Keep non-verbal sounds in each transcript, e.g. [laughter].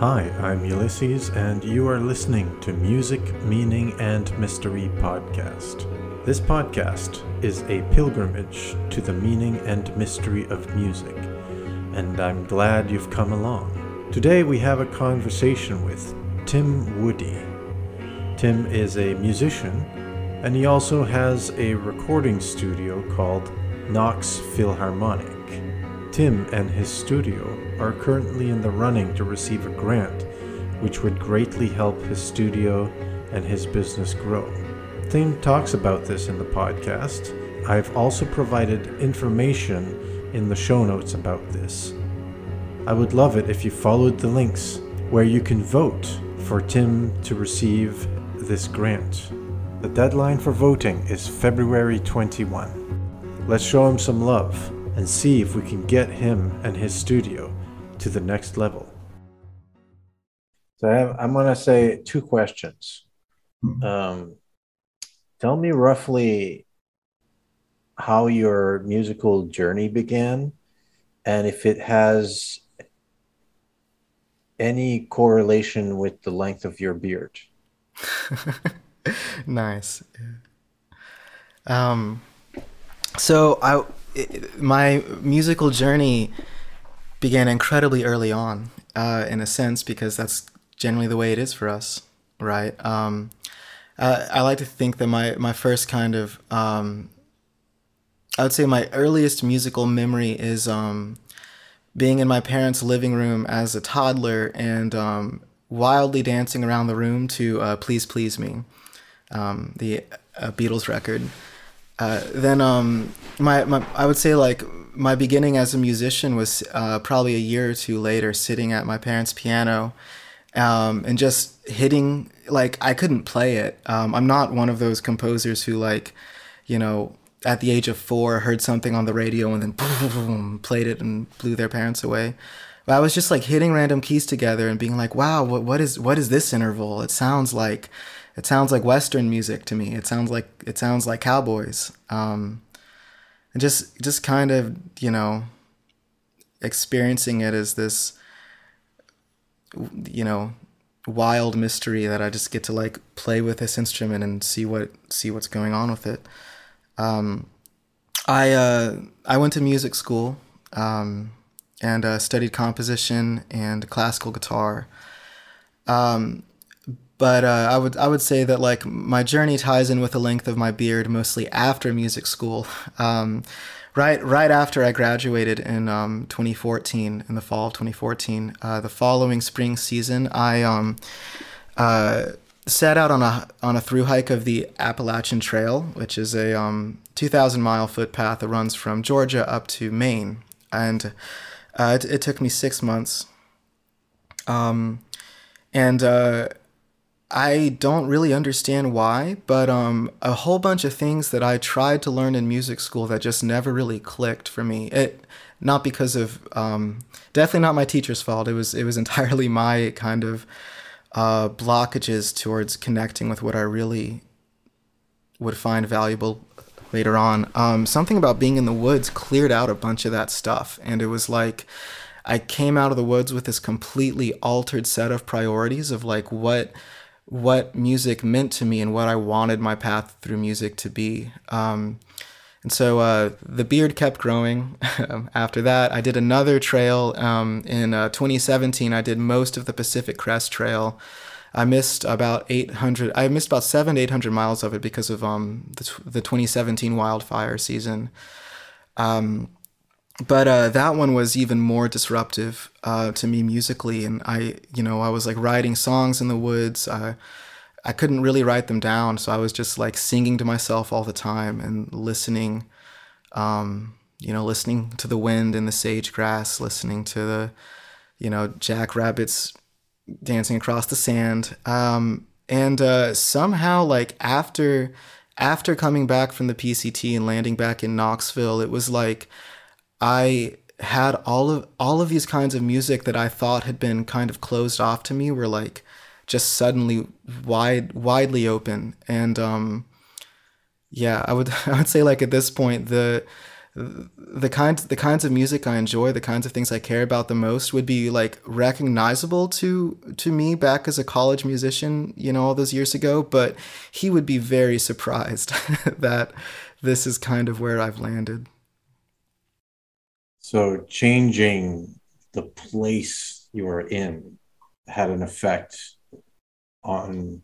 Hi, I'm Ulysses, and you are listening to Music, Meaning, and Mystery podcast. This podcast is a pilgrimage to the meaning and mystery of music, and I'm glad you've come along. Today we have a conversation with Tim Woody. Tim is a musician, and he also has a recording studio called Knox Philharmonic. Tim and his studio are currently in the running to receive a grant, which would greatly help his studio and his business grow. Tim talks about this in the podcast. I've also provided information in the show notes about this. I would love it if you followed the links where you can vote for Tim to receive this grant. The deadline for voting is February 21. Let's show him some love and see if we can get him and his studio to the next level. So I have, I'm going to say two questions. Um, tell me roughly how your musical journey began and if it has any correlation with the length of your beard. [laughs] nice. Um, so I my musical journey began incredibly early on, uh, in a sense, because that's generally the way it is for us, right? Um, uh, I like to think that my my first kind of um, I would say my earliest musical memory is um, being in my parents' living room as a toddler and um, wildly dancing around the room to uh, "Please Please Me," um, the uh, Beatles record. Uh, then um, my, my I would say like my beginning as a musician was uh, probably a year or two later, sitting at my parents' piano um, and just hitting like I couldn't play it. Um, I'm not one of those composers who like, you know, at the age of four heard something on the radio and then boom, played it and blew their parents away. But I was just like hitting random keys together and being like, wow, what what is what is this interval? It sounds like it sounds like Western music to me. It sounds like it sounds like cowboys. Um, and just just kind of you know experiencing it as this you know wild mystery that I just get to like play with this instrument and see what see what's going on with it. Um, I uh, I went to music school um, and uh, studied composition and classical guitar. Um, but uh, I would I would say that like my journey ties in with the length of my beard mostly after music school. Um, right right after I graduated in um, 2014 in the fall of 2014, uh, the following spring season, I um, uh, set out on a on a through hike of the Appalachian Trail, which is a um, 2,000 mile footpath that runs from Georgia up to Maine, and uh, it, it, took me six months. Um, and uh, I don't really understand why, but um, a whole bunch of things that I tried to learn in music school that just never really clicked for me. It not because of um, definitely not my teacher's fault. It was it was [laughs] entirely my kind of uh, blockages towards connecting with what I really would find valuable later on. Um, something about being in the woods cleared out a bunch of that stuff, and it was like. I came out of the woods with this completely altered set of priorities of like what what music meant to me and what I wanted my path through music to be. Um, and so uh, the beard kept growing. [laughs] After that, I did another trail um, in uh, 2017. I did most of the Pacific Crest Trail. I missed about 800. I missed about seven to 800 miles of it because of um, the, the 2017 wildfire season. Um, but uh, that one was even more disruptive uh, to me musically, and I, you know, I was like writing songs in the woods. I, I couldn't really write them down, so I was just like singing to myself all the time and listening, um, you know, listening to the wind and the sage grass, listening to the, you know, jackrabbits dancing across the sand, um, and uh, somehow like after after coming back from the PCT and landing back in Knoxville, it was like I had all of all of these kinds of music that I thought had been kind of closed off to me were like just suddenly wide widely open and um yeah I would [laughs] I would say like at this point the the kinds the kinds of music I enjoy, the kinds of things I care about the most would be like recognizable to to me back as a college musician, you know, all those years ago, but he would be very [laughs] surprised [laughs] that this is kind of where I've landed. So changing the place you were in had an effect on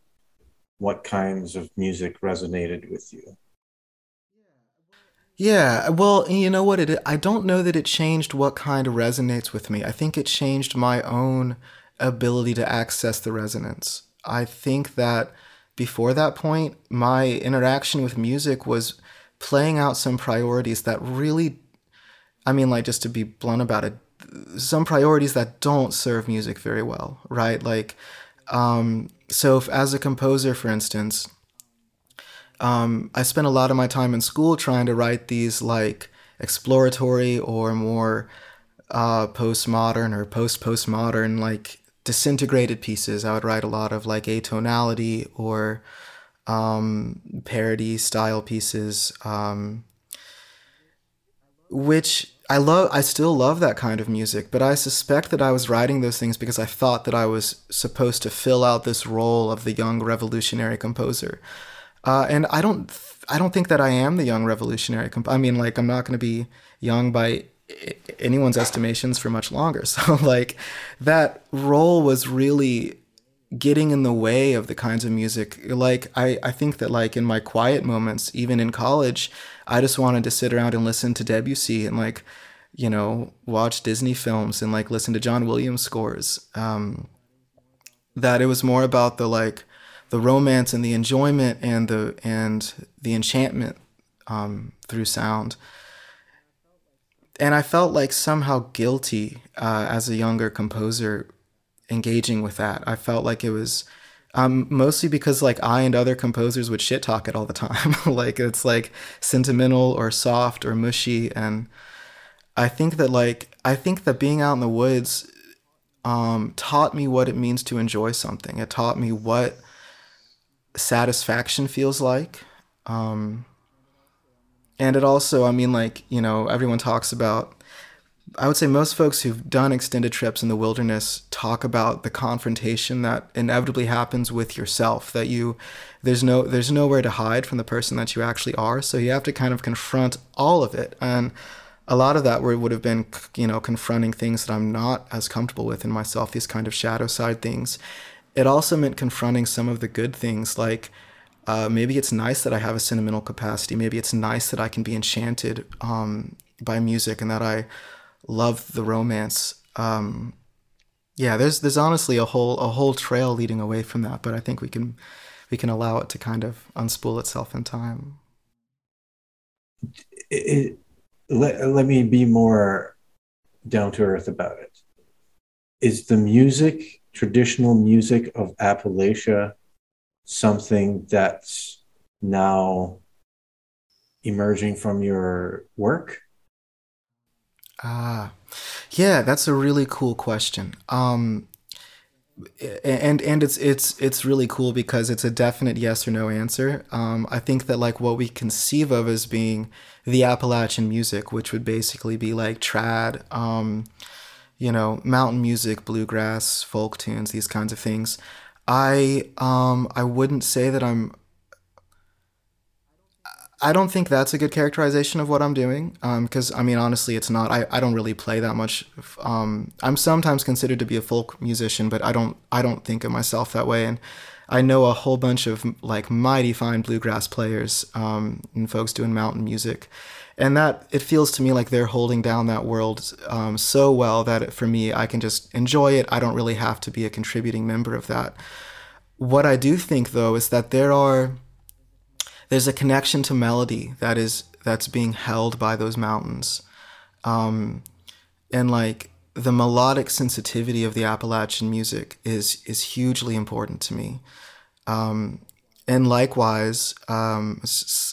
what kinds of music resonated with you. Yeah, well, you know what it I don't know that it changed what kind of resonates with me. I think it changed my own ability to access the resonance. I think that before that point, my interaction with music was playing out some priorities that really I mean like just to be blunt about it, some priorities that don't serve music very well, right? Like um so if, as a composer for instance, um, I spent a lot of my time in school trying to write these like exploratory or more uh, postmodern or post postmodern like disintegrated pieces. I would write a lot of like atonality or um, parody style pieces, um, which I love. I still love that kind of music, but I suspect that I was writing those things because I thought that I was supposed to fill out this role of the young revolutionary composer. Uh, and I don't, I don't think that I am the young revolutionary. Comp- I mean, like, I'm not going to be young by anyone's estimations for much longer. [laughs] So, like, that role was really getting in the way of the kinds of music. Like, I, I think that, like, in my quiet moments, even in college, I just wanted to sit around and listen to Debussy and, like, you know, watch Disney films and, like, listen to John Williams scores. Um, that it was more about the, like, the romance and the enjoyment and the and the enchantment um, through sound. And I felt like somehow guilty uh, as a younger composer engaging with that. I felt like it was um, mostly because like I and other composers would shit talk it all the time. [laughs] like it's like sentimental or soft or mushy. And I think that like I think that being out in the woods um, taught me what it means to enjoy something. It taught me what satisfaction feels like. Um, and it also, I mean, like, you know, everyone talks about, I would say most folks who've done extended trips in the wilderness talk about the confrontation that inevitably happens with yourself, that you, there's no, there's nowhere to hide from the person that you actually are. So you have to kind of confront all of it. And a lot of that would have been, you know, confronting things that I'm not as comfortable with in myself, these kind of shadow side things it also meant confronting some of the good things like uh, maybe it's nice that I have a sentimental capacity. Maybe it's nice that I can be enchanted um, by music and that I love the romance. Um, yeah, there's there's honestly a whole a whole trail leading away from that, but I think we can we can allow it to kind of unspool itself in time. It, let, let me be more down to earth about it. Is the music traditional music of Appalachia something that's now emerging from your work? Ah, yeah, that's a really cool question. Um, and and it's it's it's really cool because it's a definite yes or no answer. Um, I think that like what we conceive of as being the Appalachian music, which would basically be like trad, um, you know, mountain music, bluegrass, folk tunes, these kinds of things. I um I wouldn't say that I'm I don't think that's a good characterization of what I'm doing. Because um, I mean, honestly, it's not. I, I don't really play that much. Um, I'm sometimes considered to be a folk musician, but I don't I don't think of myself that way. And I know a whole bunch of like mighty fine bluegrass players um, and folks doing mountain music and that it feels to me like they're holding down that world um, so well that for me i can just enjoy it i don't really have to be a contributing member of that what i do think though is that there are there's a connection to melody that is that's being held by those mountains um, and like the melodic sensitivity of the appalachian music is is hugely important to me um, and likewise, um,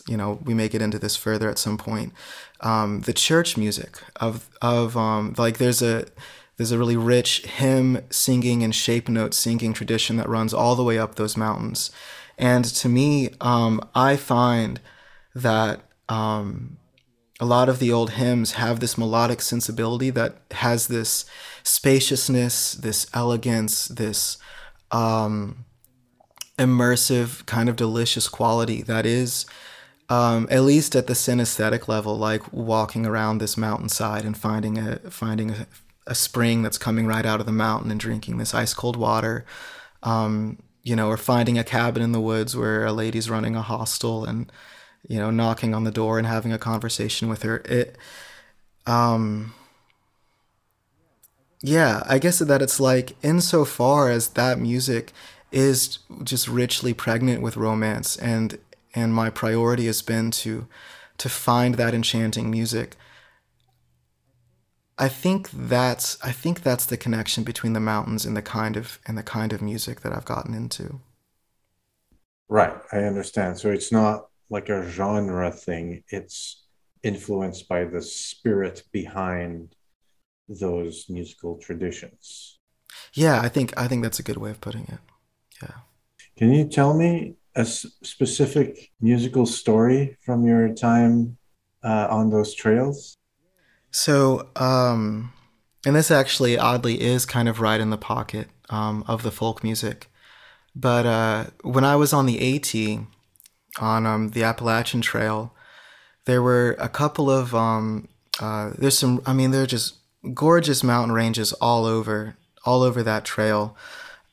you know, we may get into this further at some point. Um, the church music of of um, like there's a there's a really rich hymn singing and shape note singing tradition that runs all the way up those mountains, and to me, um, I find that um, a lot of the old hymns have this melodic sensibility that has this spaciousness, this elegance, this um, immersive kind of delicious quality that is um, at least at the synesthetic level, like walking around this mountainside and finding a finding a, a spring that's coming right out of the mountain and drinking this ice cold water, um, you know, or finding a cabin in the woods where a lady's running a hostel and you know knocking on the door and having a conversation with her. It, um, yeah, I guess that it's like insofar as that music is just richly pregnant with romance and and my priority has been to to find that enchanting music. I think that's I think that's the connection between the mountains and the kind of and the kind of music that I've gotten into. Right, I understand. So it's not like a genre thing. It's influenced by the spirit behind those musical traditions. Yeah, I think I think that's a good way of putting it. Yeah. Can you tell me a specific musical story from your time uh, on those trails? So, um, and this actually oddly is kind of right in the pocket um, of the folk music. But uh, when I was on the AT on um, the Appalachian Trail, there were a couple of um, uh, there's some. I mean, there are just gorgeous mountain ranges all over all over that trail.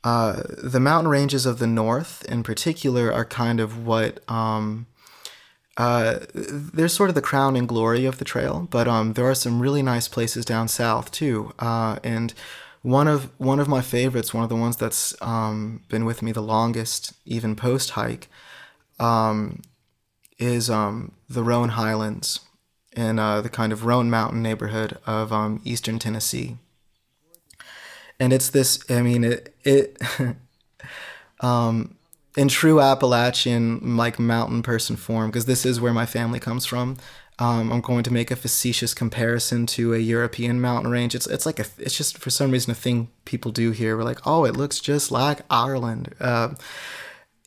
Uh, the mountain ranges of the north, in particular, are kind of what um, uh, they're sort of the crown and glory of the trail. But um, there are some really nice places down south too, uh, and one of one of my favorites, one of the ones that's um, been with me the longest, even post hike, um, is um, the Roan Highlands in uh, the kind of Roan Mountain neighborhood of um, eastern Tennessee and it's this. I mean, it it. [laughs] in true Appalachian like mountain person form, because this is where my family comes from. Um, I'm going to make a facetious comparison to a European mountain range. It's it's like a it's just for some reason a thing people do here. We're like, oh, it looks just like Ireland. Uh,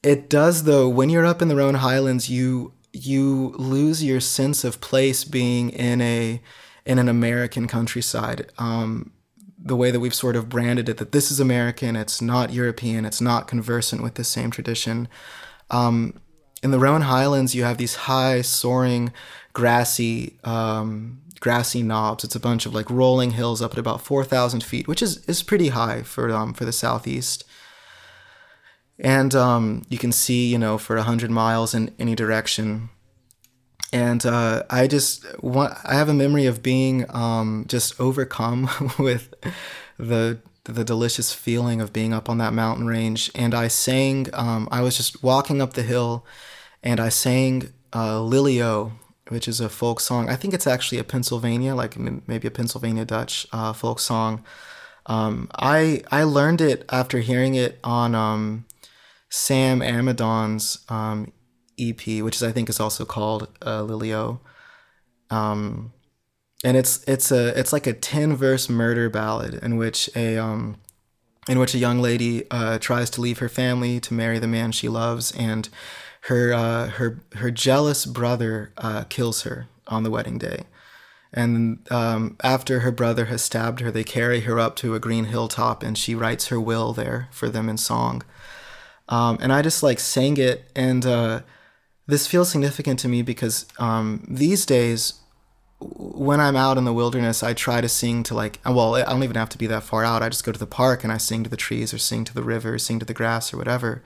it does though. When you're up in the Roan Highlands, you you lose your sense of place being in a in an American countryside. Um, the way that we've sort of branded it that this is American, it's not European, it's not conversant with the same tradition. Um, in the Roan Highlands, you have these high, soaring, grassy, um, grassy knobs. It's a bunch of like rolling hills up at about four thousand feet, which is is pretty high for um, for the southeast. And um, you can see, you know, for hundred miles in any direction and uh, I just want I have a memory of being um, just overcome [laughs] with the the delicious feeling of being up on that mountain range. And I sang. Um, I was just walking up the hill, and I sang uh, "Lily-O," which is a folk song. I think it's actually a Pennsylvania, like maybe a Pennsylvania Dutch uh, folk song. Um, I I learned it after hearing it on um, Sam Amidon's um, EP, which is I think is also called uh, Lily-O. Um, and it's it's a it's like a ten verse murder ballad in which a um, in which a young lady uh, tries to leave her family to marry the man she loves, and her uh, her her jealous brother uh, kills her on the wedding day. And um, after her brother has stabbed her, they carry her up to a green hilltop, and she writes her will there for them in song. Um, and I just like sang it, and uh, this feels significant to me because um, these days, when I'm out in the wilderness, I try to sing to like, well, I don't even have to be that far out. I just go to the park and I sing to the trees or sing to the river, or sing to the grass or whatever,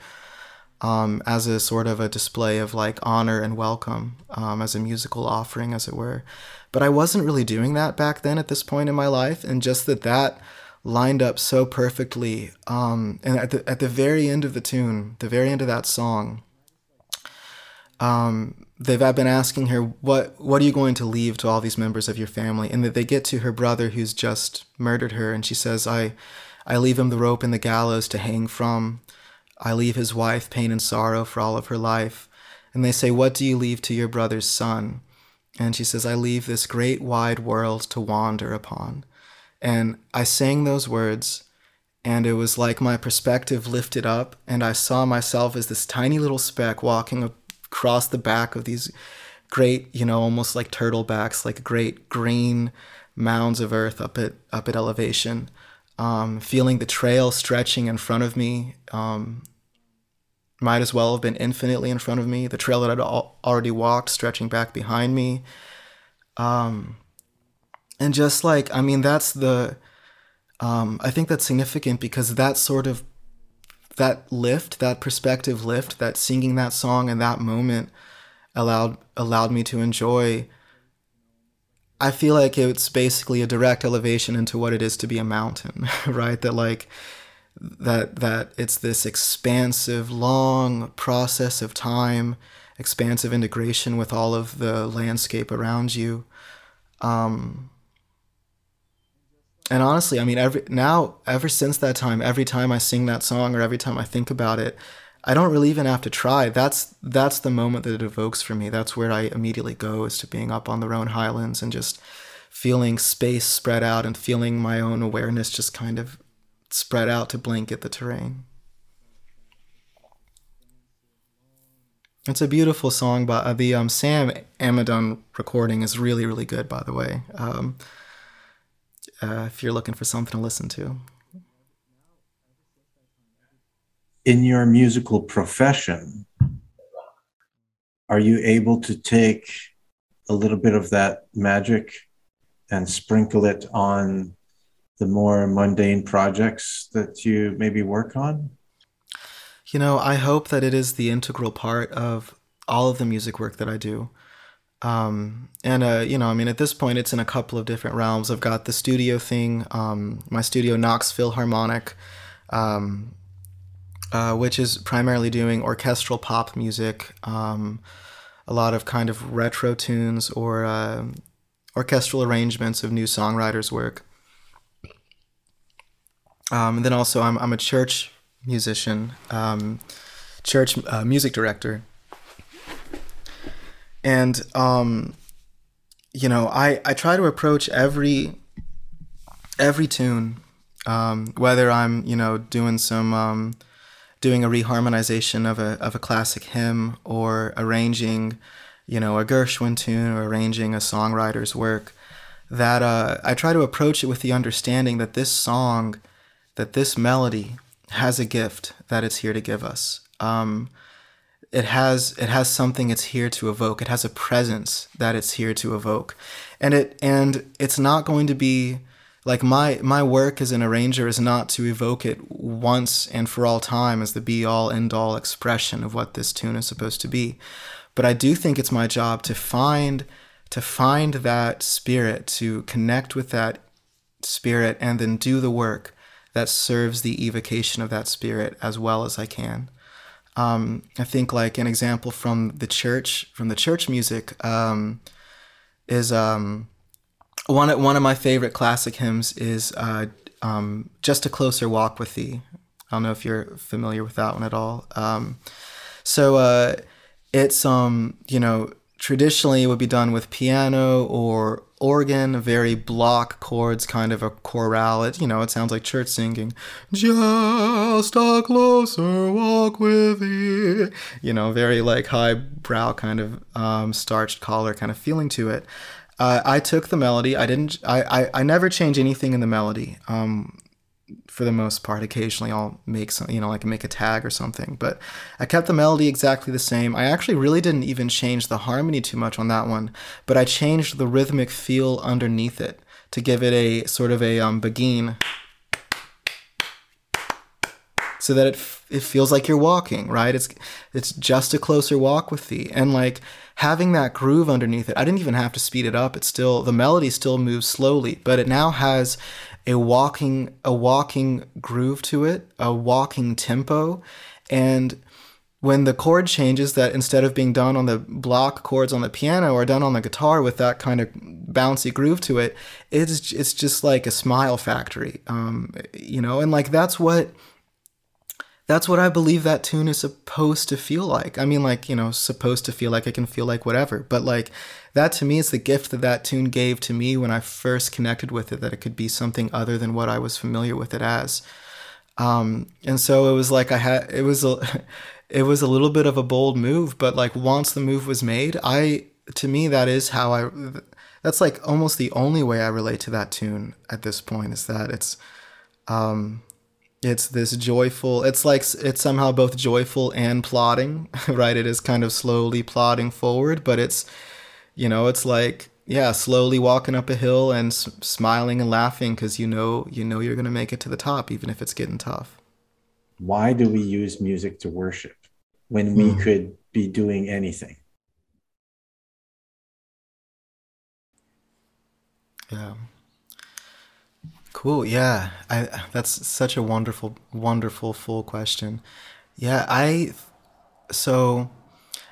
um, as a sort of a display of like honor and welcome, um, as a musical offering, as it were. But I wasn't really doing that back then at this point in my life, and just that that lined up so perfectly. Um, and at the at the very end of the tune, the very end of that song, um, they've been asking her what what are you going to leave to all these members of your family? And that they get to her brother who's just murdered her and she says i i leave him the rope and the gallows to hang from. I leave his wife pain and sorrow for all of her life. And they say what do you leave to your brother's son? And she says i leave this great wide world to wander upon. And i sang those words and it was like my perspective lifted up and i saw myself as this tiny little speck walking across the back of these great, you know, almost like turtle backs, like great green mounds of earth up at up at elevation. Um, feeling the trail stretching in front of me. Um, might as well have been infinitely in front of me. The trail that I'd al- already walked stretching back behind me. Um, and just like, I mean, that's the, um, I think that's significant because that sort of, that lift, that perspective lift, that singing that song in that moment allowed allowed me to enjoy I feel like it's basically a direct elevation into what it is to be a mountain, [laughs] right? That like that that it's this expansive long process of time, expansive integration with all of the landscape around you. Um and honestly, I mean every now ever since that time, every time I sing that song or every time I think about it, I don't really even have to try. That's that's the moment that it evokes for me. That's where I immediately go is to being up on the Roan Highlands and just feeling space spread out and feeling my own awareness just kind of spread out to blanket the terrain. It's a beautiful song, but uh, the um, Sam Amidon recording is really, really good, by the way. Um, uh, if you're looking for something to listen to. in your musical profession, are you able to take a little bit of that magic and sprinkle it on the more mundane projects that you maybe work on? You know, I hope that it is the integral part of all of the music work that I do. Um, and, uh, you know, I mean, at this point, it's in a couple of different realms. I've got the studio thing, um, my studio, Knox Philharmonic. Um, uh, which is primarily doing orchestral pop music, um, a lot of kind of retro tunes or uh, orchestral arrangements of new songwriters' work. Um, and then also, I'm, I'm a church musician, um, church uh, music director. And, um, you know, I, I try to approach every every tune, um, whether I'm, you know, doing some um, doing a reharmonization of a of a classic hymn or arranging, you know, a Gershwin tune or arranging a songwriter's work, that uh, I try to approach it with the understanding that this song, that this melody has a gift that it's here to give us. Um, it has it has something it's here to evoke. It has a presence that it's here to evoke, and it and it's not going to be like my my work as an arranger is not to evoke it once and for all time as the be all end all expression of what this tune is supposed to be. But i do think it's my job to find to find that spirit to connect with that spirit and then do the work that serves the evocation of that spirit as well as i can um, i think like an example from the church from the church music um, is um, one one of my favorite classic hymns is uh, um, "Just a Closer Walk with Thee." I don't know if you're familiar with that one at all. Um, so uh, it's um, you know traditionally it would be done with piano or organ, very block chords, kind of a chorale. It, you know, it sounds like church singing. Just a closer walk with thee. You know, very like high brow kind of um, starched collar kind of feeling to it. Uh, I took the melody. I didn't. I, I, I never change anything in the melody. Um, for the most part, occasionally I'll make some, you know, like make a tag or something. But I kept the melody exactly the same. I actually really didn't even change the harmony too much on that one, but I changed the rhythmic feel underneath it to give it a sort of a um, beguine so that it f- it feels like you're walking, right? It's it's just a closer walk with thee, and like having that groove underneath it. I didn't even have to speed it up. It still the melody still moves slowly, but it now has a walking a walking groove to it, a walking tempo, and when the chord changes that instead of being done on the block chords on the piano or done on the guitar with that kind of bouncy groove to it, it's it's just like a smile factory, um, you know, and like that's what that's what I believe that tune is supposed to feel like. I mean, like, you know, supposed to feel like it can feel like whatever, but like that to me is the gift that that tune gave to me when I first connected with it, that it could be something other than what I was familiar with it as. Um, and so it was like I had, it was a, [laughs] it was a little bit of a bold move, but like once the move was made, I, to me that is how I that's like almost the only way I relate to that tune at this point is that it's um it's this joyful it's like it's somehow both joyful and plodding [laughs] right? It is kind of slowly plodding forward but it's you know it's like yeah slowly walking up a hill and s- smiling and laughing because you know you know you're going to make it to the top even if it's getting tough. Why do we use music to worship when we mm. could be doing anything? Yeah Cool. Yeah. I that's such a wonderful wonderful full question. Yeah, I so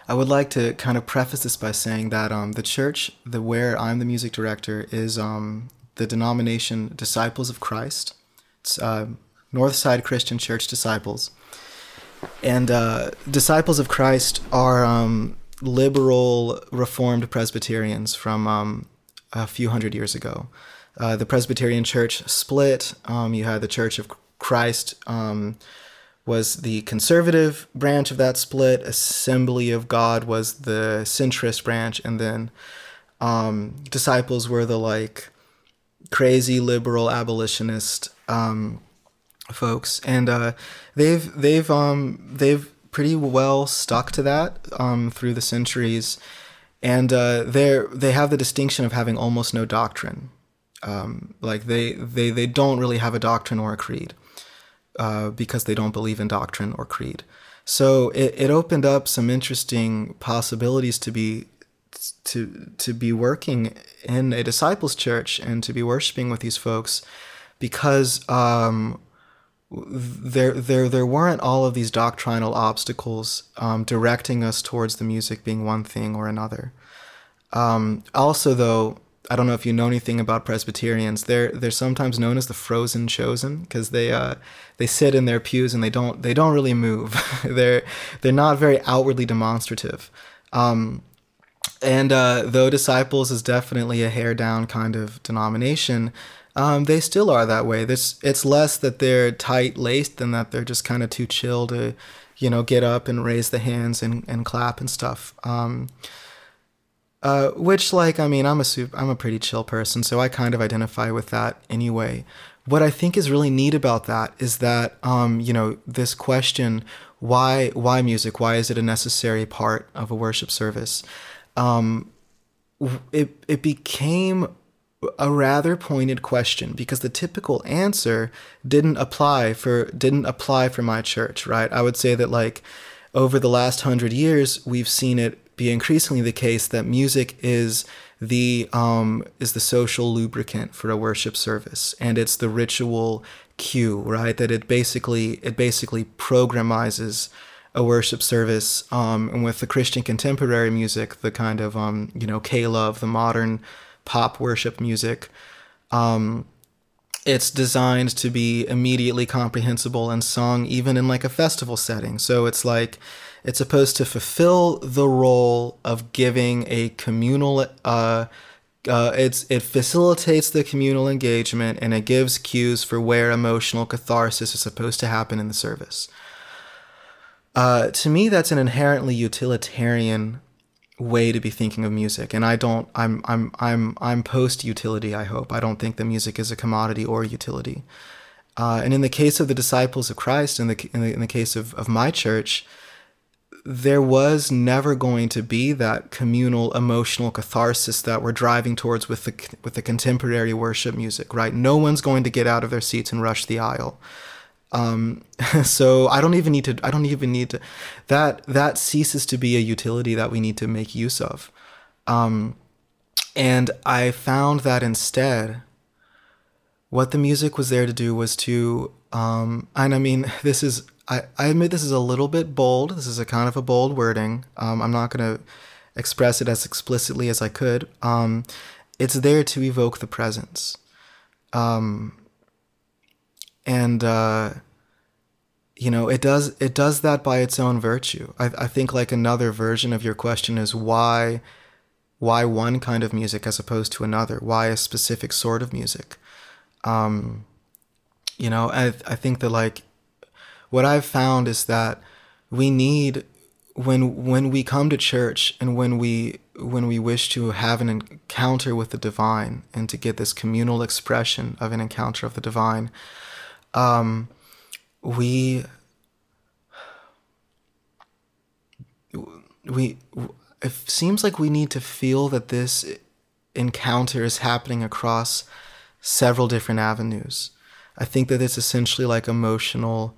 I would like to kind of preface this by saying that um, the church, the where I'm the music director, is um, the denomination Disciples of Christ. It's uh, Northside Christian Church Disciples, and uh, Disciples of Christ are um, liberal Reformed Presbyterians from um, a few hundred years ago uh, the Presbyterian Church split. Um, you had the Church of Christ um, was the conservative branch of that split. Assembly of God was the centrist branch, and then um, disciples were the like crazy liberal abolitionist um, folks, and uh, they've they've um, they've pretty well stuck to that um, through the centuries, and uh, they they have the distinction of having almost no doctrine. Um, like they, they, they don't really have a doctrine or a creed uh, because they don't believe in doctrine or creed. So it, it opened up some interesting possibilities to be to to be working in a disciples church and to be worshiping with these folks because um, there there there weren't all of these doctrinal obstacles um, directing us towards the music being one thing or another. Um, also, though, I don't know if you know anything about Presbyterians. They're they're sometimes known as the frozen chosen because they uh, they sit in their pews and they don't they don't really move. [laughs] they're they're not very outwardly demonstrative. Um, and uh, though disciples is definitely a hair down kind of denomination, um, they still are that way. This it's less that they're tight laced than that they're just kind of too chill to, you know, get up and raise the hands and, and clap and stuff. Um, uh, which, like, I mean, I'm a super, I'm a pretty chill person, so I kind of identify with that anyway. What I think is really neat about that is that, um, you know, this question, why, why music? Why is it a necessary part of a worship service? Um, it, it became a rather pointed question because the typical answer didn't apply for didn't apply for my church right i would say that like over the last hundred years we've seen it be increasingly the case that music is the um, is the social lubricant for a worship service, and it's the ritual cue, right? That it basically it basically programizes a worship service. Um, and with the Christian contemporary music, the kind of um, you know K-Love, the modern pop worship music, um, it's designed to be immediately comprehensible and sung even in like a festival setting. So it's like it's supposed to fulfill the role of giving a communal. Uh, uh, it's it facilitates the communal engagement and it gives cues for where emotional catharsis is supposed to happen in the service. Uh, to me, that's an inherently utilitarian way to be thinking of music, and I don't. I'm I'm I'm I'm post utility. I hope I don't think that music is a commodity or utility. Uh, and in the case of the disciples of Christ, in the in the, in the case of, of my church, there was never going to be that communal emotional catharsis that we're driving towards with the with the contemporary worship music, right? No one's going to get out of their seats and rush the aisle. Um, [laughs] so I don't even need to. I don't even need to. That that ceases to be a utility that we need to make use of. Um, and I found that instead, what the music was there to do was to. Um, and I mean, [laughs] this is I, I admit this is a little bit bold. This is a kind of a bold wording. Um, I'm not going to express it as explicitly as I could. Um, it's there to evoke the presence. Um, and, uh, you know, it does, it does that by its own virtue. I, I think like another version of your question is why, why one kind of music as opposed to another? Why a specific sort of music? Um, you know, I, I think that like what I've found is that we need when when we come to church and when we when we wish to have an encounter with the divine and to get this communal expression of an encounter of the divine, um, we we it seems like we need to feel that this encounter is happening across several different avenues. I think that it's essentially like emotional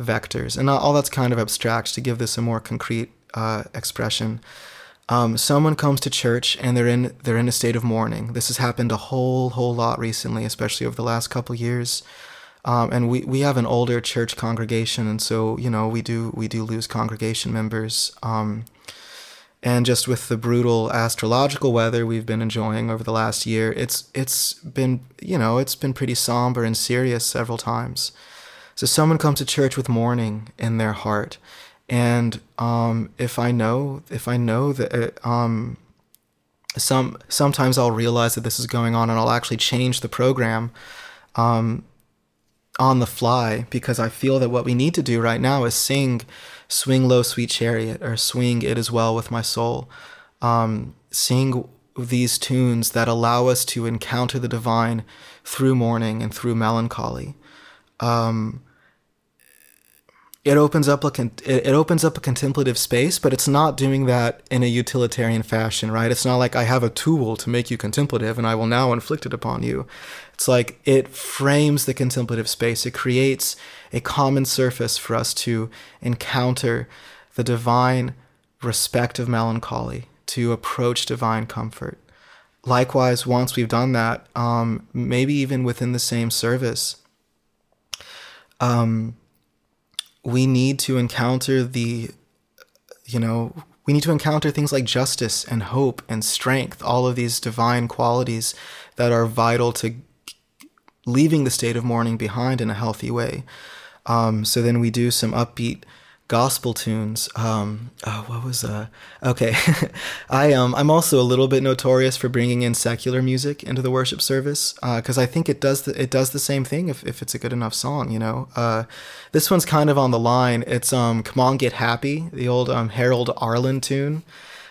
vectors, and all that's kind of abstract to give this a more concrete uh, expression. Um, someone comes to church and they're in they're in a state of mourning. This has happened a whole whole lot recently, especially over the last couple years. Um, and we, we have an older church congregation, and so you know we do we do lose congregation members. Um, and just with the brutal astrological weather we've been enjoying over the last year, it's it's been you know it's been pretty somber and serious several times. So someone comes to church with mourning in their heart, and um, if I know if I know that uh, um, some sometimes I'll realize that this is going on, and I'll actually change the program. Um, on the fly because I feel that what we need to do right now is sing Swing Low, Sweet Chariot or Swing It Is Well With My Soul. Um, sing these tunes that allow us to encounter the divine through mourning and through melancholy. Um, it opens up a con- it opens up a contemplative space, but it's not doing that in a utilitarian fashion, right? It's not like I have a tool to make you contemplative and I will now inflict it upon you. It's like it frames the contemplative space. It creates a common surface for us to encounter the divine respect of melancholy, to approach divine comfort. Likewise, once we've done that, um, maybe even within the same service, um, we need to encounter the, you know, we need to encounter things like justice and hope and strength, all of these divine qualities that are vital to leaving the state of mourning behind in a healthy way. Um, so then we do some upbeat gospel tunes. Um, oh, what was uh? Okay, [laughs] I um I'm also a little bit notorious for bringing in secular music into the worship service because uh, I think it does the, it does the same thing if, if it's a good enough song. You know, uh, this one's kind of on the line. It's um "Come On Get Happy," the old um Harold Arlen tune.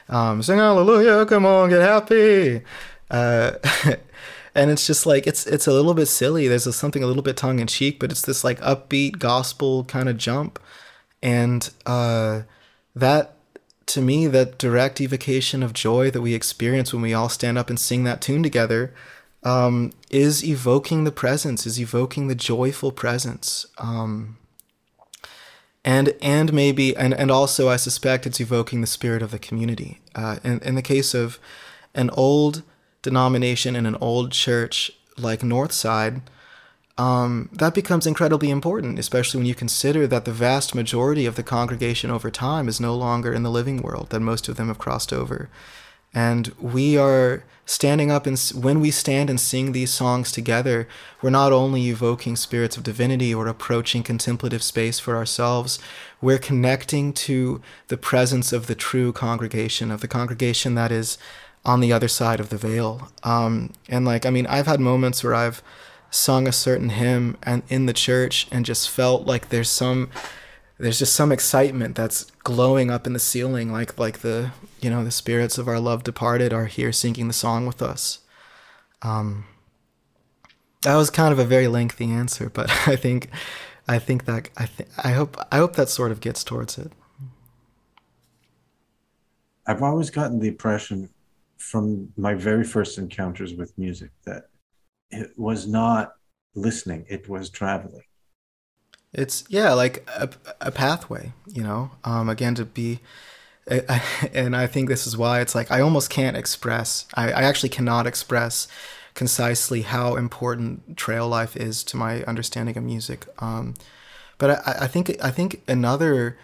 Um, sing hallelujah, come on, get happy. Uh, [laughs] and it's just like it's it's a little bit silly. There's a, something a little bit tongue in cheek, but it's this like upbeat gospel kind of jump and uh, that, to me, that direct evocation of joy that we experience when we all stand up and sing that tune together um, is evoking the presence, is evoking the joyful presence. Um, and and maybe and, and also I suspect it's evoking the spirit of the community. Uh, in, in the case of an old denomination in an old church like Northside, um, that becomes incredibly important, especially when you consider that the vast majority of the congregation over time is no longer in the living world, that most of them have crossed over. And we are standing up and when we stand and sing these songs together, we're not only evoking spirits of divinity or approaching contemplative space for ourselves, we're connecting to the presence of the true congregation, of the congregation that is on the other side of the veil. Um, and like, I mean, I've had moments where I've sung a certain hymn and in the church and just felt like there's some there's just some excitement that's glowing up in the ceiling like like the you know the spirits of our love departed are here singing the song with us. Um that was kind of a very lengthy answer but [laughs] i think i think that i think i hope i hope that sort of gets towards it. I've always gotten the impression from my very first encounters with music that it was not listening it was traveling. It's yeah like a, a pathway you know? Um again to be and i think this is why it's like i almost can't express i, I actually cannot express concisely how important trail life is to my understanding of music. Um but i, I think i think another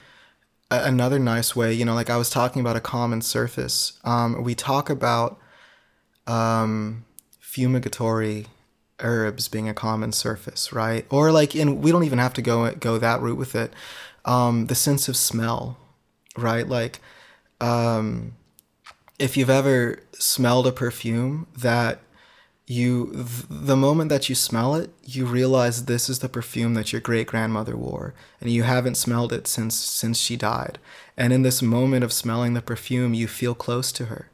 another nice way you know like i was talking about a common surface um we talk about um fumigatory herbs being a common surface, right? Or like, in we don't even have to go go that route with it. Um, the sense of smell, right? Like, um, if you've ever smelled a perfume that you the moment that you smell it, you realize this is the perfume that your great grandmother wore, and you haven't smelled it since since she died. And in this moment of smelling the perfume, you feel close to her.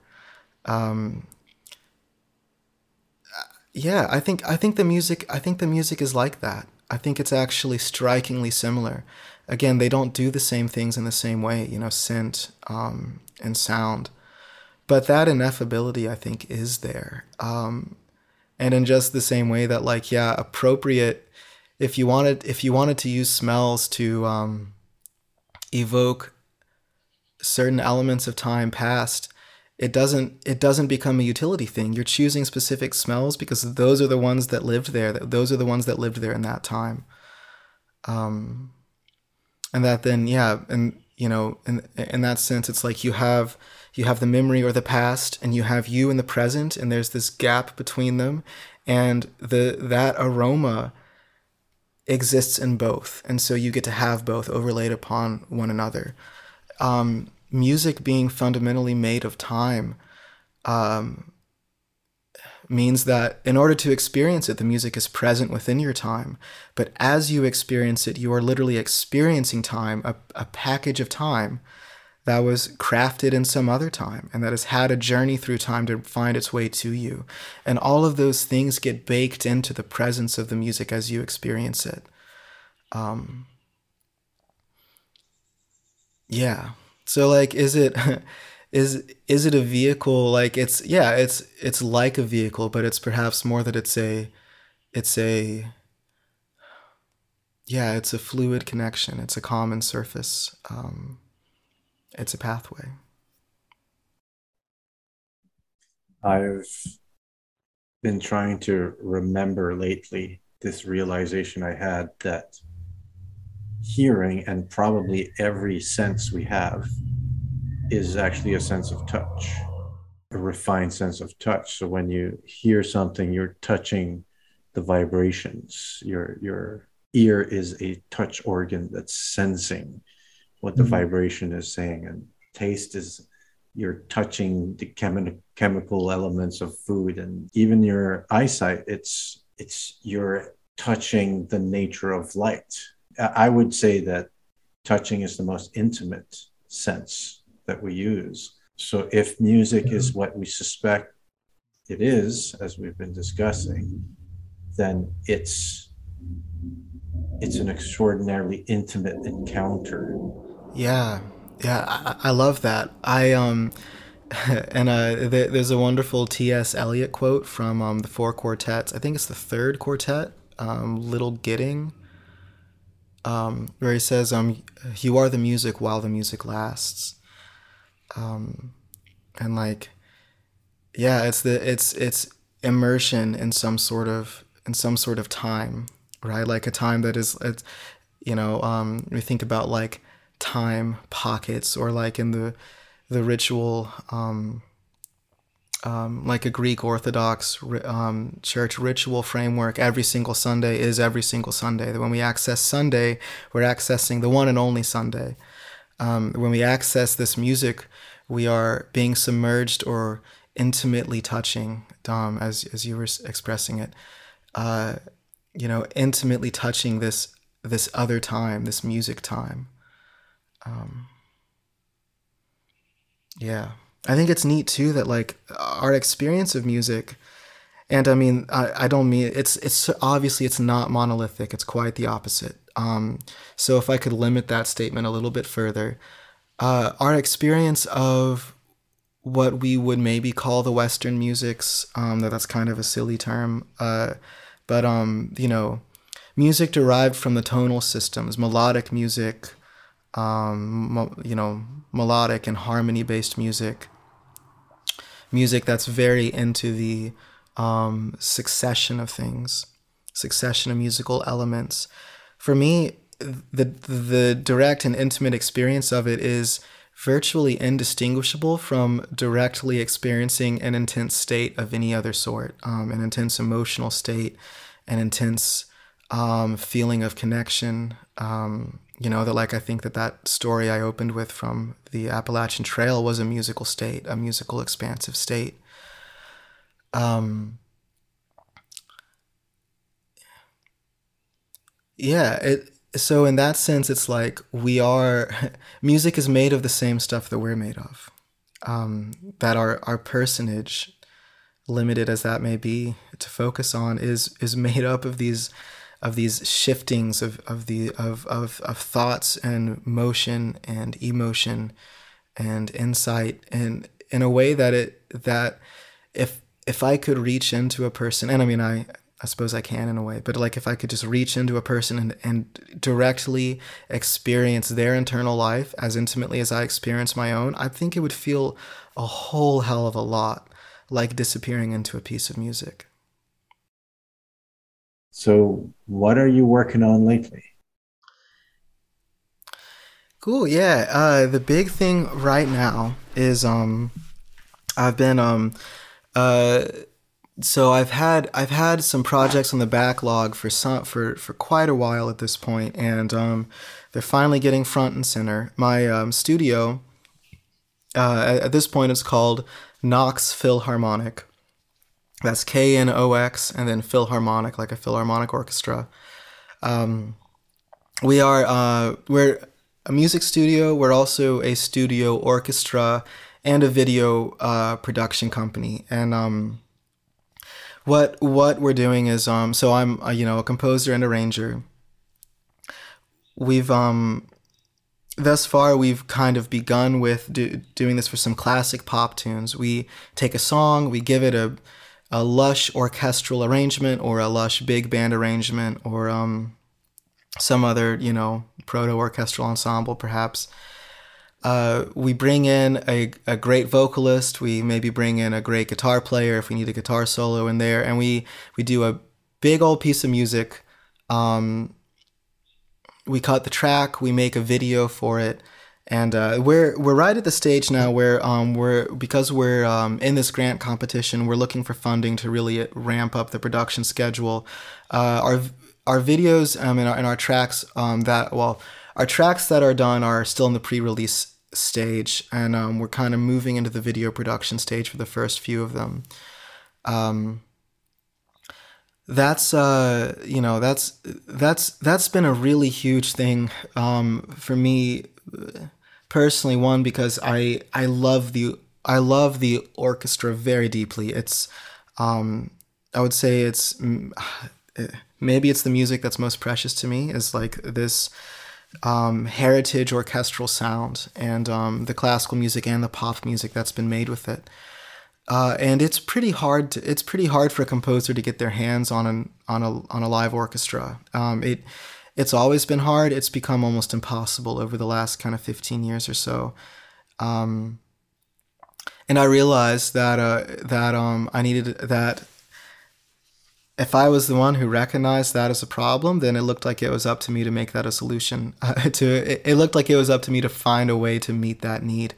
Um, yeah, I think I think the music I think the music is like that. I think it's actually strikingly similar. Again, they don't do the same things in the same way, you know, scent um, and sound, but that ineffability I think is there. Um, and in just the same way that like yeah appropriate if you wanted if you wanted to use smells to um, evoke certain elements of time past it doesn't it doesn't become a utility thing. You're choosing specific smells because those are the ones that lived there those are the ones that lived there in that time. Um and that then yeah and you know in in that sense it's like you have you have the memory or the past and you have you in the present and there's this gap between them. And the that aroma exists in both. And so you get to have both overlaid upon one another. Um, music being fundamentally made of time um, means that in order to experience it, the music is present within your time. But as you experience it, you are literally experiencing time, a, a package of time that was crafted in some other time and that has had a journey through time to find its way to you. And all of those things get baked into the presence of the music as you experience it. Um, yeah. So like is it [laughs] is is it a vehicle like it's yeah, it's it's like a vehicle, but it's perhaps more that it's a it's a yeah, it's a fluid connection. It's a common surface. Um, it's a pathway. I've been trying to remember lately this realization I had that hearing and probably every sense we have is actually a sense of touch, a refined sense of touch. So when you hear something, you're touching the vibrations. Your your ear is a touch organ that's sensing what the mm-hmm. vibration is saying and taste is you're touching the chemi- chemical elements of food and even your eyesight it's it's you're touching the nature of light i would say that touching is the most intimate sense that we use so if music is what we suspect it is as we've been discussing then it's it's an extraordinarily intimate encounter yeah, yeah, I, I love that. I um, [laughs] and uh, th- there's a wonderful T.S. Eliot quote from um, the Four Quartets. I think it's the third quartet, um, Little Gidding, um, where he says, um, "You are the music while the music lasts," um, and like, yeah, it's the it's it's immersion in some sort of in some sort of time, right? Like a time that is it's you know um, we think about like time pockets or like in the the ritual um, um, like a Greek Orthodox um, church ritual framework, every single Sunday is every single Sunday. That when we access Sunday, we're accessing the one and only Sunday. Um, when we access this music, we are being submerged or intimately touching, Dom, as as you were expressing it. Uh, you know, intimately touching this this other time, this music time. Um, yeah, I think it's neat too that like our experience of music, and I mean, I, I don't mean it's it's obviously it's not monolithic. It's quite the opposite. Um, so if I could limit that statement a little bit further, uh, our experience of what we would maybe call the Western musics, um, that that's kind of a silly term, uh, but um, you know, music derived from the tonal systems, melodic music, um, you know, melodic and harmony based music. Music that's very into the um, succession of things, succession of musical elements. For me, the the direct and intimate experience of it is virtually indistinguishable from directly experiencing an intense state of any other sort, um, an intense emotional state, an intense um, feeling of connection, um, you know that like i think that that story i opened with from the appalachian trail was a musical state a musical expansive state. Um yeah it so in that sense it's like we are [laughs] music is made of the same stuff that we're made of. Um that our our personage limited as that may be to focus on is is made up of these of these shiftings of, of the of, of of thoughts and motion and emotion and insight and in a way that it that if if I could reach into a person and I mean I I suppose I can in a way, but like if I could just reach into a person and, and directly experience their internal life as intimately as I experience my own, I think it would feel a whole hell of a lot like disappearing into a piece of music. So, what are you working on lately? Cool. Yeah. Uh, the big thing right now is um, I've been um, uh, so I've had I've had some projects on the backlog for some for for quite a while at this point, and um, they're finally getting front and center. My um, studio uh, at, at this point it's called Knox Philharmonic. That's K N O X and then Philharmonic, like a Philharmonic orchestra. Um, we are uh, we're a music studio. We're also a studio orchestra and a video uh, production company. And um, what what we're doing is um, so I'm a, you know a composer and arranger. We've um, thus far we've kind of begun with do, doing this for some classic pop tunes we take a song we give it a, a lush orchestral arrangement or a lush big band arrangement or um, some other you know proto orchestral ensemble perhaps. Uh, we bring in a, a great vocalist. We maybe bring in a great guitar player if we need a guitar solo in there. And we we do a big old piece of music. Um, we cut the track, we make a video for it, and uh, we're we're right at the stage now where um, we're because we're um, in this grant competition, we're looking for funding to really ramp up the production schedule. Uh, our our videos um, and, our, and our tracks um, that well, our tracks that are done are still in the pre-release stage, and um, we're kind of moving into the video production stage for the first few of them. Um, that's uh you know that's that's that's been a really huge thing um for me personally one because i i love the i love the orchestra very deeply it's um i would say it's [sighs] maybe it's the music that's most precious to me is like this um, heritage orchestral sound and um, the classical music and the pop music that's been made with it uh, and it's pretty hard. To, it's pretty hard for a composer to get their hands on an on a on a live orchestra. Um, it it's always been hard. It's become almost impossible over the last kind of fifteen years or so. Um, and I realized that uh, that um, I needed that. If I was the one who recognized that as a problem, then it looked like it was up to me to make that a solution. Uh, [laughs] to it, it looked like it was up to me to find a way to meet that need.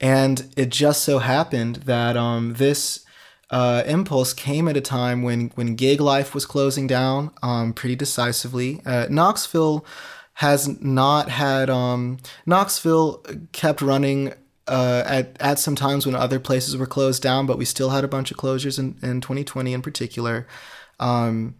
And it just so happened that um, this uh, impulse came at a time when, when gig life was closing down um, pretty decisively. Uh, Knoxville has not had, um, Knoxville kept running uh, at, at some times when other places were closed down, but we still had a bunch of closures in, in 2020 in particular. Um,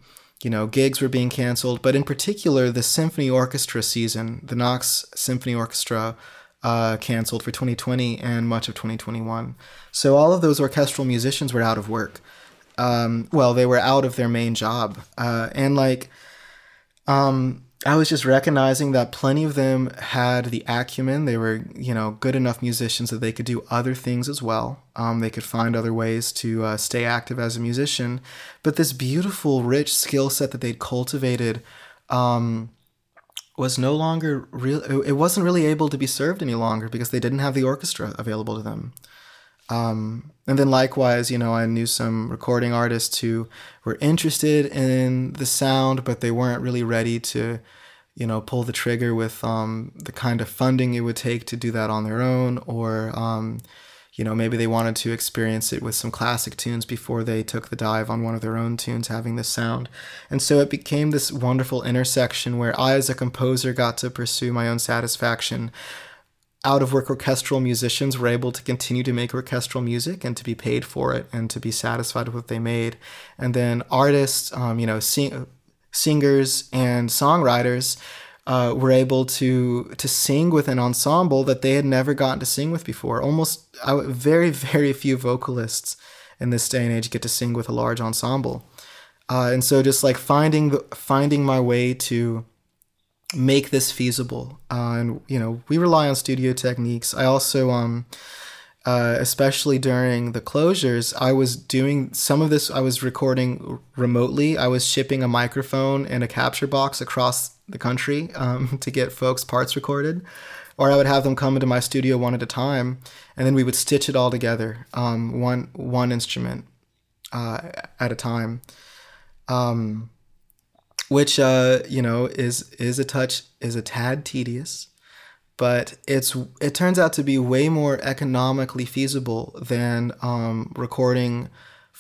you know, gigs were being canceled, but in particular, the symphony orchestra season, the Knox Symphony Orchestra, uh, canceled for 2020 and much of 2021. So all of those orchestral musicians were out of work. Um, well, they were out of their main job, uh, and like, um, I was just recognizing that plenty of them had the acumen. They were, you know, good enough musicians that they could do other things as well. Um, they could find other ways to uh, stay active as a musician. But this beautiful, rich skill set that they'd cultivated um, was no longer real. It wasn't really able to be served any longer because they didn't have the orchestra available to them. Um, and then likewise, you know, I knew some recording artists who were interested in the sound, but they weren't really ready to, you know, pull the trigger with um, the kind of funding it would take to do that on their own, or um, you know, maybe they wanted to experience it with some classic tunes before they took the dive on one of their own tunes having this sound. And so it became this wonderful intersection where I, as a composer, got to pursue my own satisfaction. Out of work orchestral musicians were able to continue to make orchestral music and to be paid for it and to be satisfied with what they made. And then artists, um, you know, seeing singers and songwriters uh, were able to to sing with an ensemble that they had never gotten to sing with before. Almost uh, very [laughs] very few vocalists in this day and age get to sing with a large ensemble, uh, and so just like finding the, finding my way to make this feasible. Uh, and you know, we rely on studio techniques. I also um uh, especially during the closures, I was doing some of this. I was recording remotely. I was shipping a microphone and a capture box across the country um, [laughs] to get folks' parts recorded, or I would have them come into my studio one at a time, and then we would stitch it all together, um, one one instrument uh, at a time. Um, which uh, you know is is a touch is a tad tedious, but it's it turns out to be way more economically feasible than um, recording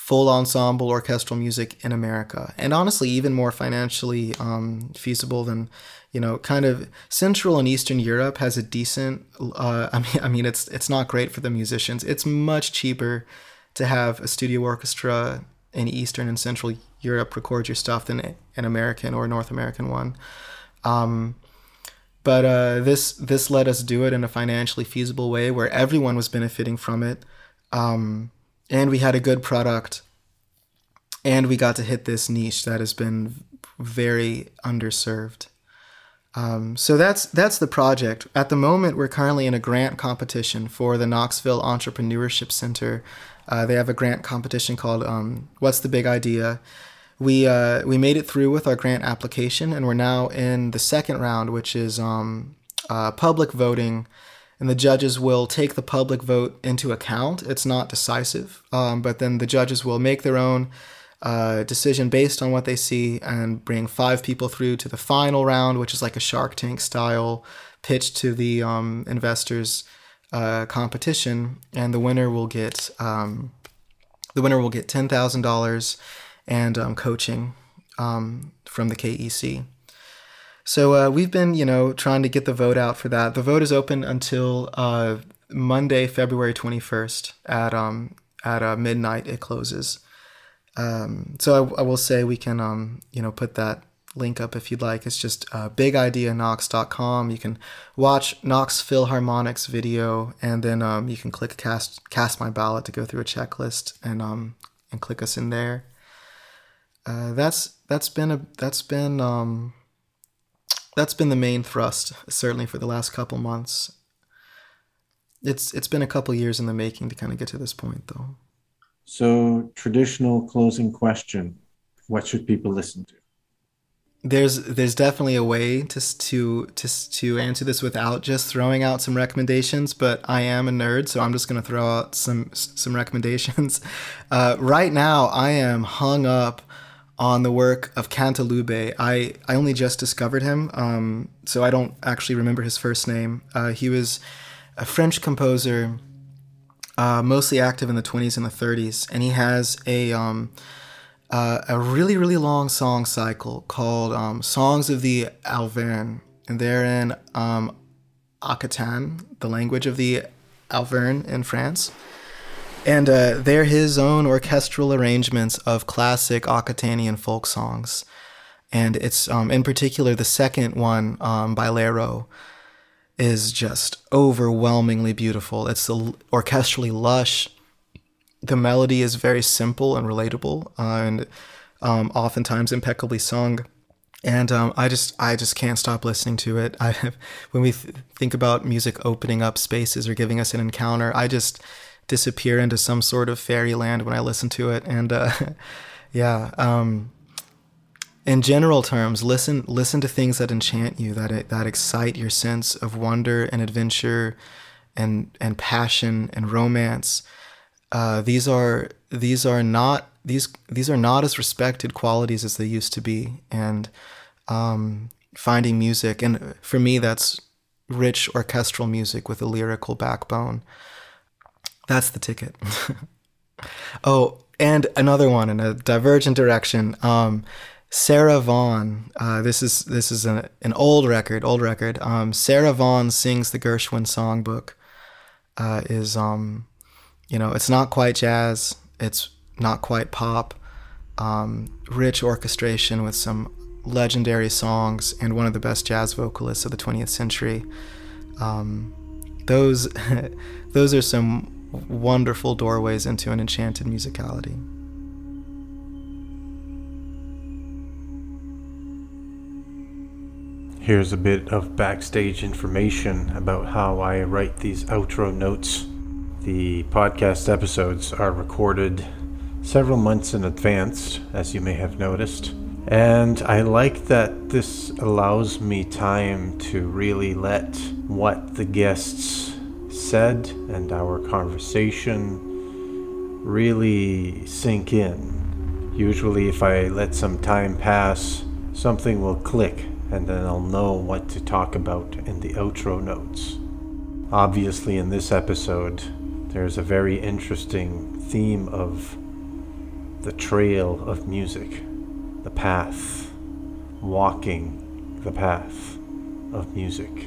full ensemble orchestral music in America, and honestly, even more financially um, feasible than you know, kind of Central and Eastern Europe has a decent. Uh, [laughs] I mean, I mean, it's it's not great for the musicians. It's much cheaper to have a studio orchestra in Eastern and Central Europe record your stuff than an American or North American one. Um, but uh, this this let us do it in a financially feasible way where everyone was benefiting from it, um, and we had a good product, and we got to hit this niche that has been very underserved. Um, so that's that's the project. At the moment, we're currently in a grant competition for the Knoxville Entrepreneurship Center. Uh, they have a grant competition called um, "What's the Big Idea," we uh, we made it through with our grant application, and we're now in the second round, which is um, uh, public voting, and the judges will take the public vote into account. It's not decisive, um, but then the judges will make their own uh, decision based on what they see and bring five people through to the final round, which is like a Shark Tank style pitch to the um, investors uh, competition, and the winner will get um, the winner will get ten thousand dollars and um, coaching um, from the KEC. So uh, we've been, you know, trying to get the vote out for that. The vote is open until uh, Monday, February 21st at um, at uh, midnight. It closes. Um, so I, I, will say we can, um, you know, put that link up if you'd like. It's just uh, bigideaknox.com. You can watch Knox Philharmonic's video, and then um, you can click cast cast my ballot to go through a checklist and um, and click us in there. Uh, that's that's been a that's been um, that's been the main thrust certainly for the last couple months. It's it's been a couple years in the making to kind of get to this point though. So traditional closing question: What should people listen to? There's there's definitely a way to to to to answer this without just throwing out some recommendations, but I am a nerd, so I'm just gonna throw out some some recommendations. [laughs] Uh, right now, I am hung up on the work of Canteloube. I, I only just discovered him, um, so I don't actually remember his first name. Uh, he was a French composer, uh, mostly active in the 20s and the 30s, and he has a um, uh, a really really long song cycle called um, Songs of the Auvergne, and they're in um, Occitan, the language of the Auvergne in France and uh, they're his own orchestral arrangements of classic Occitanian folk songs. And it's um, in particular the second one um, Baïlèro is just overwhelmingly beautiful. It's orchestrally lush. The melody is very simple and relatable, uh, and um, oftentimes impeccably sung. And um, I just I just can't stop listening to it. [laughs] I when we th- think about music opening up spaces or giving us an encounter, I just disappear into some sort of fairyland when I listen to it. And uh, [laughs] yeah, um, in general terms, listen listen to things that enchant you, that that excite your sense of wonder and adventure, and and passion and romance. Uh, these are these are not these these are not as respected qualities as they used to be, and um, finding music and for me that's rich orchestral music with a lyrical backbone. That's the ticket. [laughs] oh, and another one in a divergent direction. Um, Sarah Vaughan. Uh, this is this is an, an old record, old record. Um, Sarah Vaughan sings the Gershwin songbook. Uh, is um, you know, it's not quite jazz. It's not quite pop. Um, rich orchestration with some legendary songs and one of the best jazz vocalists of the 20th century. Um, those, [laughs] those are some wonderful doorways into an enchanted musicality. Here's a bit of backstage information about how I write these outro notes. The podcast episodes are recorded several months in advance, as you may have noticed. And I like that this allows me time to really let what the guests said and our conversation really sink in. Usually, if I let some time pass, something will click and then I'll know what to talk about in the outro notes. Obviously, in this episode, there's a very interesting theme of the trail of music, the path, walking the path of music.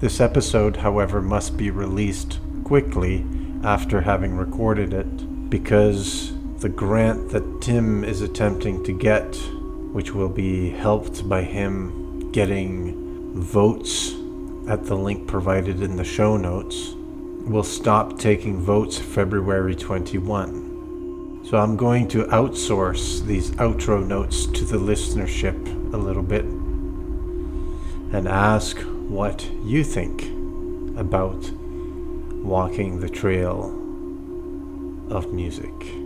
This episode, however, must be released quickly after having recorded it because the grant that Tim is attempting to get which will be helped by him getting votes at the link provided in the show notes. We'll stop taking votes February 21. So I'm going to outsource these outro notes to the listenership a little bit and ask what you think about walking the trail of music.